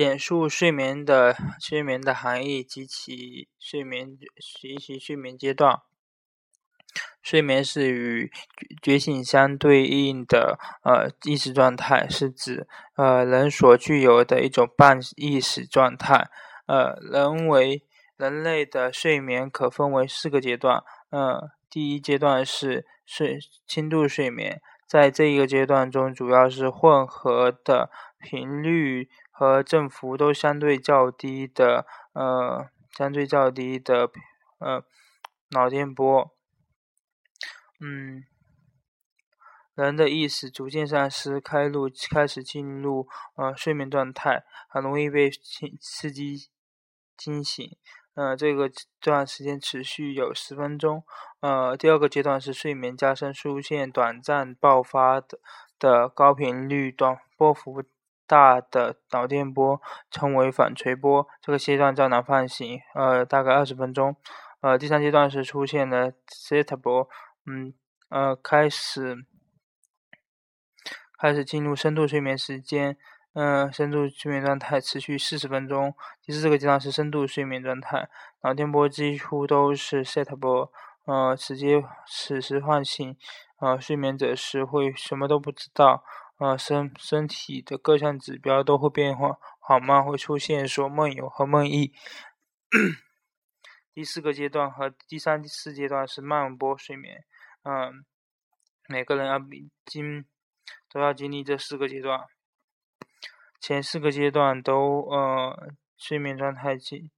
简述睡眠的睡眠的含义及其睡眠及其睡眠阶段。睡眠是与觉醒相对应的呃意识状态，是指呃人所具有的一种半意识状态。呃，人为人类的睡眠可分为四个阶段。呃，第一阶段是睡轻度睡眠，在这一个阶段中，主要是混合的频率和振幅都相对较低的呃相对较低的呃脑电波。嗯，人的意识逐渐丧失，开入开始进入呃睡眠状态，很容易被刺刺激惊醒。呃，这个段时间持续有十分钟。呃，第二个阶段是睡眠加深，出现短暂爆发的的高频率、短波幅大的脑电波，称为反垂波。这个阶段较难唤醒，呃，大概二十分钟。呃，第三阶段是出现了 theta 波。嗯，呃，开始开始进入深度睡眠时间，嗯，深度睡眠状态持续四十分钟。第四个阶段是深度睡眠状态，脑电波几乎都是 theta 波，呃，直接此时唤醒，呃，睡眠者时会什么都不知道，呃，身身体的各项指标都会变化缓慢，会出现说梦游和梦呓。第四个阶段和第三、第四阶段是慢波睡眠。嗯，每个人要经都要经历这四个阶段，前四个阶段都呃睡眠状态经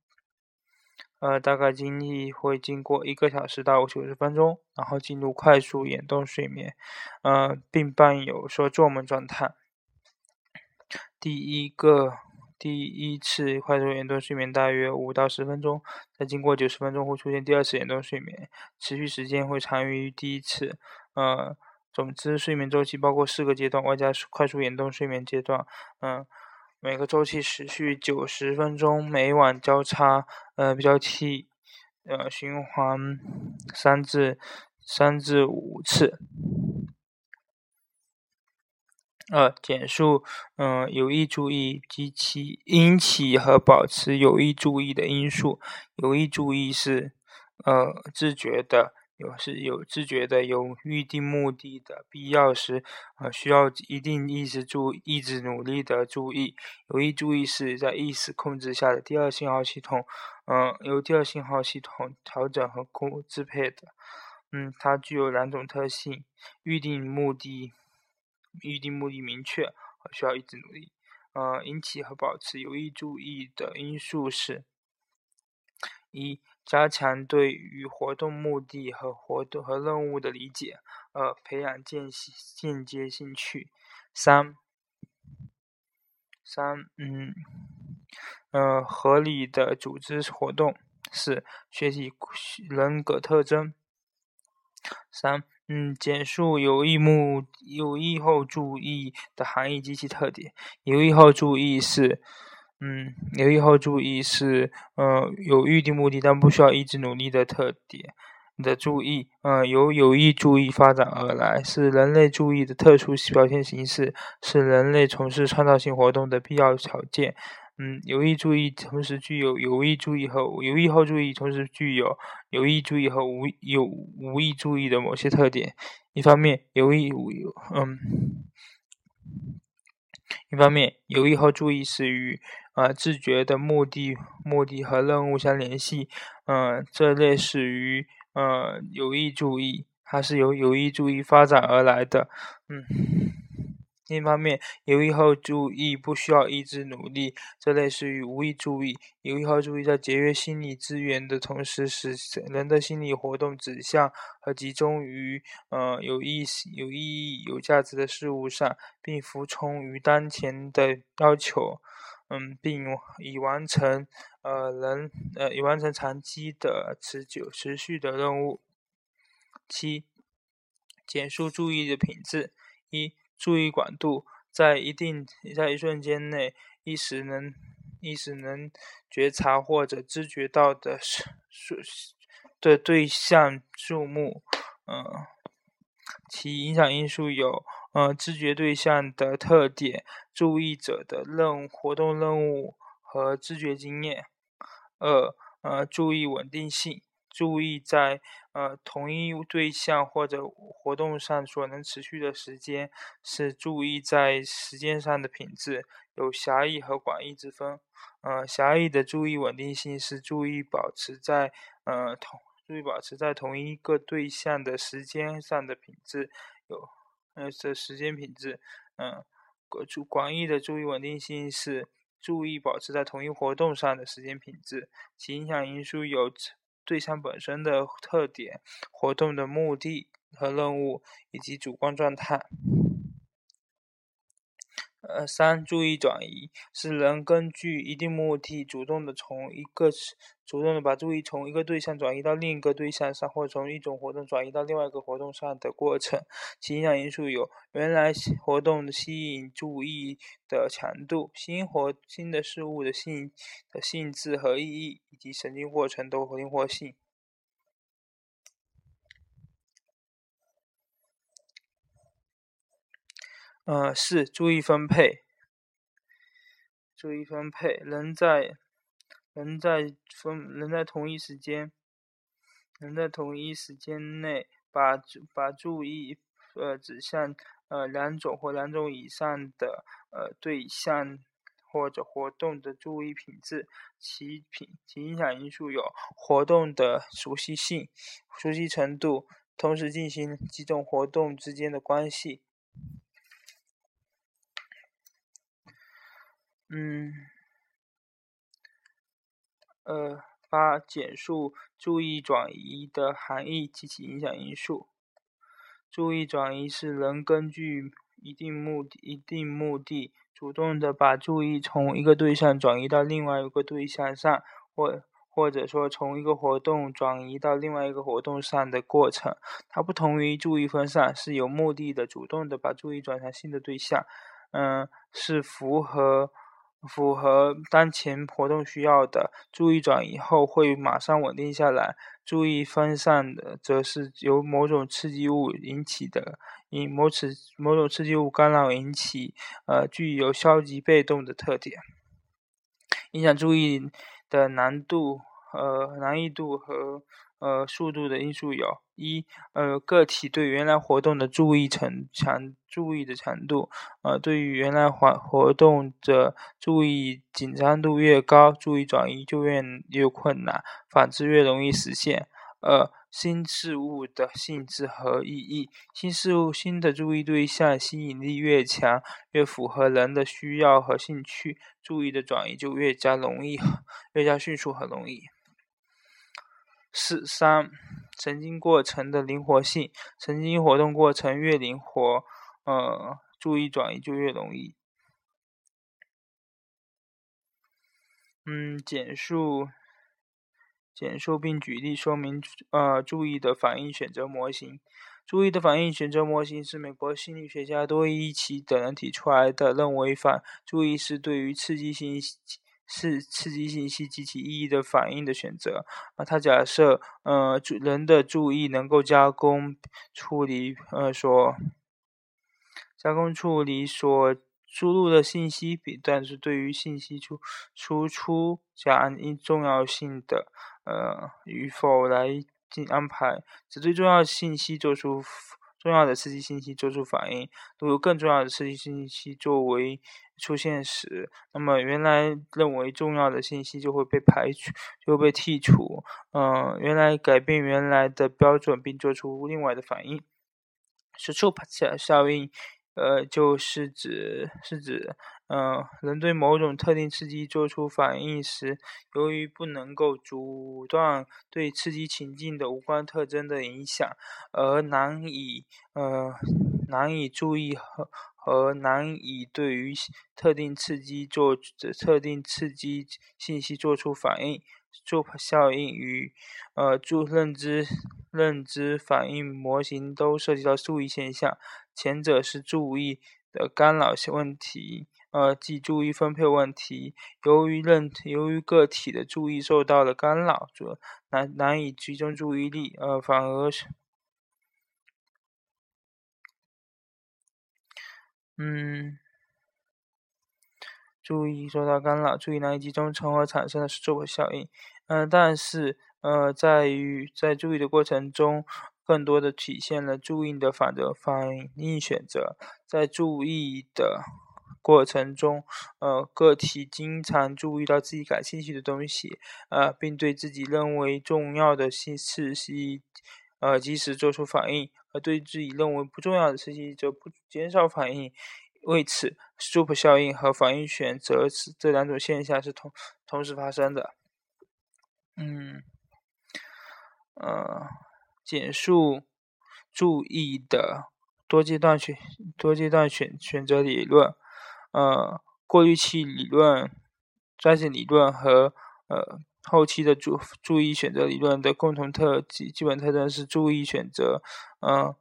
呃大概经历会经过一个小时到九十分钟，然后进入快速眼动睡眠，呃，并伴有说做梦状态。第一个。第一次快速眼动睡眠大约五到十分钟，再经过九十分钟会出现第二次眼动睡眠，持续时间会长于第一次。呃，总之睡眠周期包括四个阶段，外加快速眼动睡眠阶段。嗯，每个周期持续九十分钟，每晚交叉呃交替呃循环三至三至五次。二、简述嗯有意注意及其引起和保持有意注意的因素。有意注意是呃自觉的，有是有自觉的，有预定目的的，必要时呃需要一定意识注意志努力的注意。有意注意是在意识控制下的第二信号系统，嗯由第二信号系统调整和控支配的。嗯，它具有两种特性：预定目的。预定目的明确需要一直努力。呃，引起和保持有意注意的因素是：一、加强对于活动目的和活动和任务的理解；二、培养间间接兴趣；三、三嗯呃合理的组织活动；四、学习人格特征；三。嗯，简述有意目有意后注意的含义及其特点。有意后注意是，嗯，有意后注意是，呃，有预定目的但不需要一直努力的特点你的注意。嗯，由有意注意发展而来，是人类注意的特殊表现形式，是人类从事创造性活动的必要条件。嗯，有意注意同时具有有意注意和有意后注意同时具有有意注意和无有无意注意的某些特点。一方面，有意无有嗯，一方面有意后注意是与啊自觉的目的目的和任务相联系。嗯，这类似于呃有意注意，它是由有意注意发展而来的。嗯。另一方面，有意后注意不需要意志努力，这类似于无意注意。有意后注意在节约心理资源的同时，使人的心理活动指向和集中于呃有意、有意义、有价值的事物上，并服从于当前的要求，嗯，并已完成呃人呃已完成长期的持久持续的任务。七，简述注意的品质一。注意广度，在一定在一瞬间内，意识能意识能觉察或者知觉到的数的对象数目，嗯，其影响因素有呃，知觉对象的特点、注意者的任活动任务和知觉经验。二、呃，注意稳定性，注意在呃同一对象或者活动上所能持续的时间，是注意在时间上的品质，有狭义和广义之分。呃，狭义的注意稳定性是注意保持在呃同注意保持在同一个对象的时间上的品质，有呃的时间品质。嗯，注广义的注意稳定性是。注意保持在同一活动上的时间品质，其影响因素有对象本身的特点、活动的目的和任务以及主观状态。呃，三、注意转移是人根据一定目的，主动的从一个主动的把注意从一个对象转移到另一个对象上，或从一种活动转移到另外一个活动上的过程。其影响因素有原来活动吸引注意的强度、新活新的事物的性的性质和意义，以及神经过程的灵活性。呃，四、注意分配。注意分配，人在人在分人在同一时间，人在同一时间内把把注意呃指向呃两种或两种以上的呃对象或者活动的注意品质，其品其影响因素有活动的熟悉性、熟悉程度，同时进行几种活动之间的关系。嗯，呃，八、简述注意转移的含义及其影响因素。注意转移是人根据一定目的、一定目的，主动的把注意从一个对象转移到另外一个对象上，或或者说从一个活动转移到另外一个活动上的过程。它不同于注意分散，是有目的的，主动的把注意转向新的对象。嗯，是符合。符合当前活动需要的，注意转移后会马上稳定下来；注意分散的，则是由某种刺激物引起的，因某此某种刺激物干扰引起，呃，具有消极被动的特点，影响注意的难度、呃难易度和。呃，速度的因素有：一，呃，个体对原来活动的注意程强，注意的强度，呃，对于原来活活动的注意紧张度越高，注意转移就越越困难，反之越容易实现。二，新事物的性质和意义，新事物新的注意对象吸引力越强，越符合人的需要和兴趣，注意的转移就越加容易，越加迅速和容易。四三，神经过程的灵活性，神经活动过程越灵活，呃，注意转移就越容易。嗯，简述，简述并举例说明，呃，注意的反应选择模型。注意的反应选择模型是美国心理学家多伊奇等人提出来的，认为反注意是对于刺激性。是刺激信息及其意义的反应的选择啊。他假设，呃，人的注意能够加工处理，呃，所加工处理所输入的信息，比但是对于信息出输出加重要性的，呃，与否来进安排，只对重要信息做出。重要的刺激信息做出反应，如有更重要的刺激信息作为出现时，那么原来认为重要的信息就会被排除，就被剔除。嗯，原来改变原来的标准，并做出另外的反应，是触发效效应。呃，就是指是指。呃，人对某种特定刺激做出反应时，由于不能够阻断对刺激情境的无关特征的影响，而难以呃难以注意和和难以对于特定刺激做特定刺激信息做出反应。助效应与呃助认知认知反应模型都涉及到注意现象，前者是注意的干扰性问题。呃，即注意分配问题，由于认由于个体的注意受到了干扰，则难难以集中注意力，呃，反而嗯，注意受到干扰，注意难以集中，从而产生的是做效应。嗯，但是呃，在于在注意的过程中，更多的体现了注意的反则反应选择，在注意的。过程中，呃，个体经常注意到自己感兴趣的东西，呃，并对自己认为重要的信息，呃，及时做出反应；而对自己认为不重要的信息，则不减少反应。为此，Super 效应和反应选择这两种现象是同同时发生的。嗯，呃，简述注意的多阶段选多阶段选选择理论。呃，过滤器理论、抓紧理论和呃后期的注注意选择理论的共同特基基本特征是注意选择，嗯，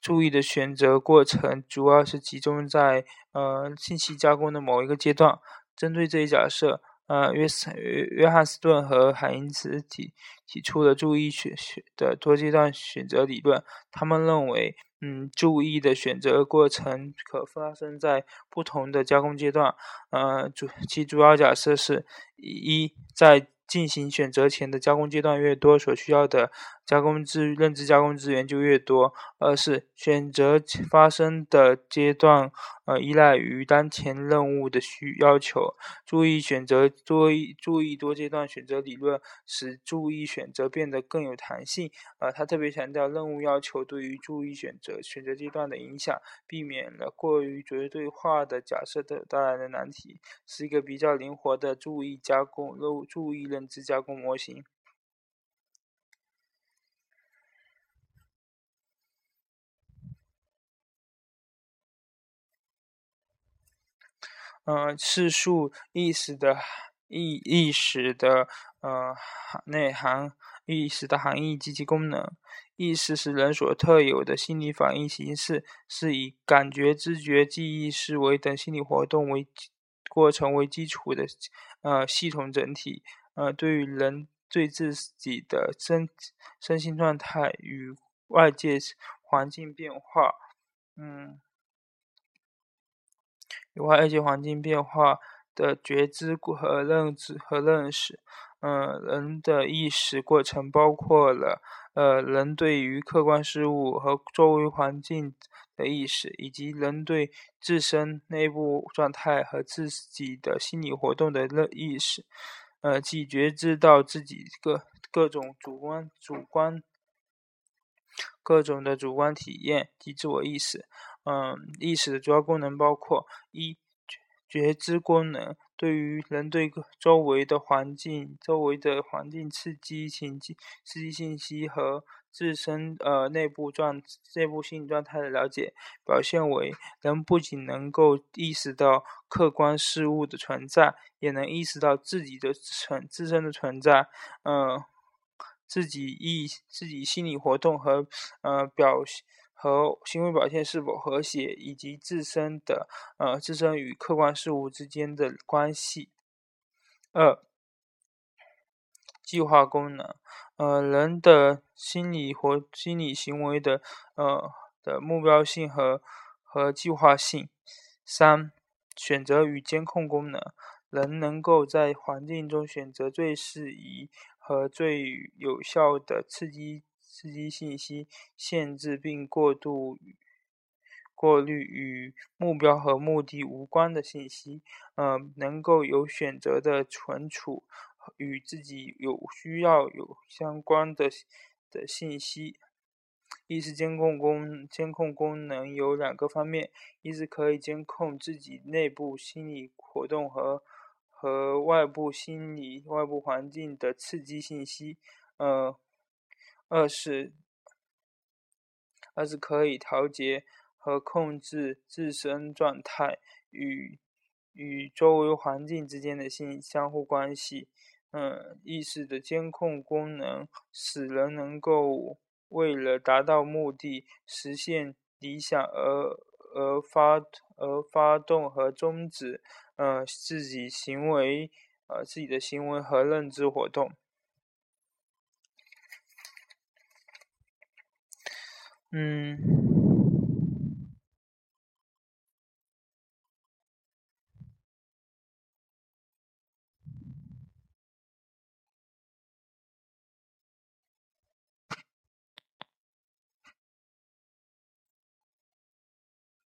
注意的选择过程主要是集中在呃信息加工的某一个阶段。针对这一假设，呃，约斯约约翰斯顿和海因茨提提出了注意选选的多阶段选择理论，他们认为。嗯，注意的选择过程可发生在不同的加工阶段。呃，主其主要假设是：一，在进行选择前的加工阶段越多，所需要的加工资认知加工资源就越多；二是选择发生的阶段。呃，依赖于当前任务的需要求。注意选择多注意多阶段选择理论，使注意选择变得更有弹性。呃，他特别强调任务要求对于注意选择选择阶段的影响，避免了过于绝对化的假设的带来的难题，是一个比较灵活的注意加工任、注意认知加工模型。呃，次数意识的意意识的呃内涵，意识的含义及其功能。意识是人所特有的心理反应形式，是以感觉、知觉、记忆、思维等心理活动为过程为基础的呃系统整体。呃，对于人对自己的身身心状态与外界环境变化，嗯。与外界环境变化的觉知和认知和认识，嗯，人的意识过程包括了，呃，人对于客观事物和周围环境的意识，以及人对自身内部状态和自己的心理活动的认意识，呃，即觉知到自己各各种主观主观各种的主观体验及自我意识。嗯，意识的主要功能包括一觉知功能，对于人对周围的环境、周围的环境刺激信息、刺激信息和自身呃内部状内部心理状态的了解，表现为人不仅能够意识到客观事物的存在，也能意识到自己的存自身的存在，嗯，自己意自己心理活动和呃表现。和行为表现是否和谐，以及自身的呃自身与客观事物之间的关系。二、计划功能，呃，人的心理活心理行为的呃的目标性和和计划性。三、选择与监控功能，人能够在环境中选择最适宜和最有效的刺激。刺激信息，限制并过度过滤与目标和目的无关的信息，呃，能够有选择的存储与自己有需要有相关的的信息。意识监控功监控功能有两个方面：一是可以监控自己内部心理活动和和外部心理外部环境的刺激信息，呃。二是，二是可以调节和控制自身状态与与周围环境之间的性相互关系。嗯，意识的监控功能使人能够为了达到目的、实现理想而而发而发动和终止呃自己行为呃自己的行为和认知活动。嗯。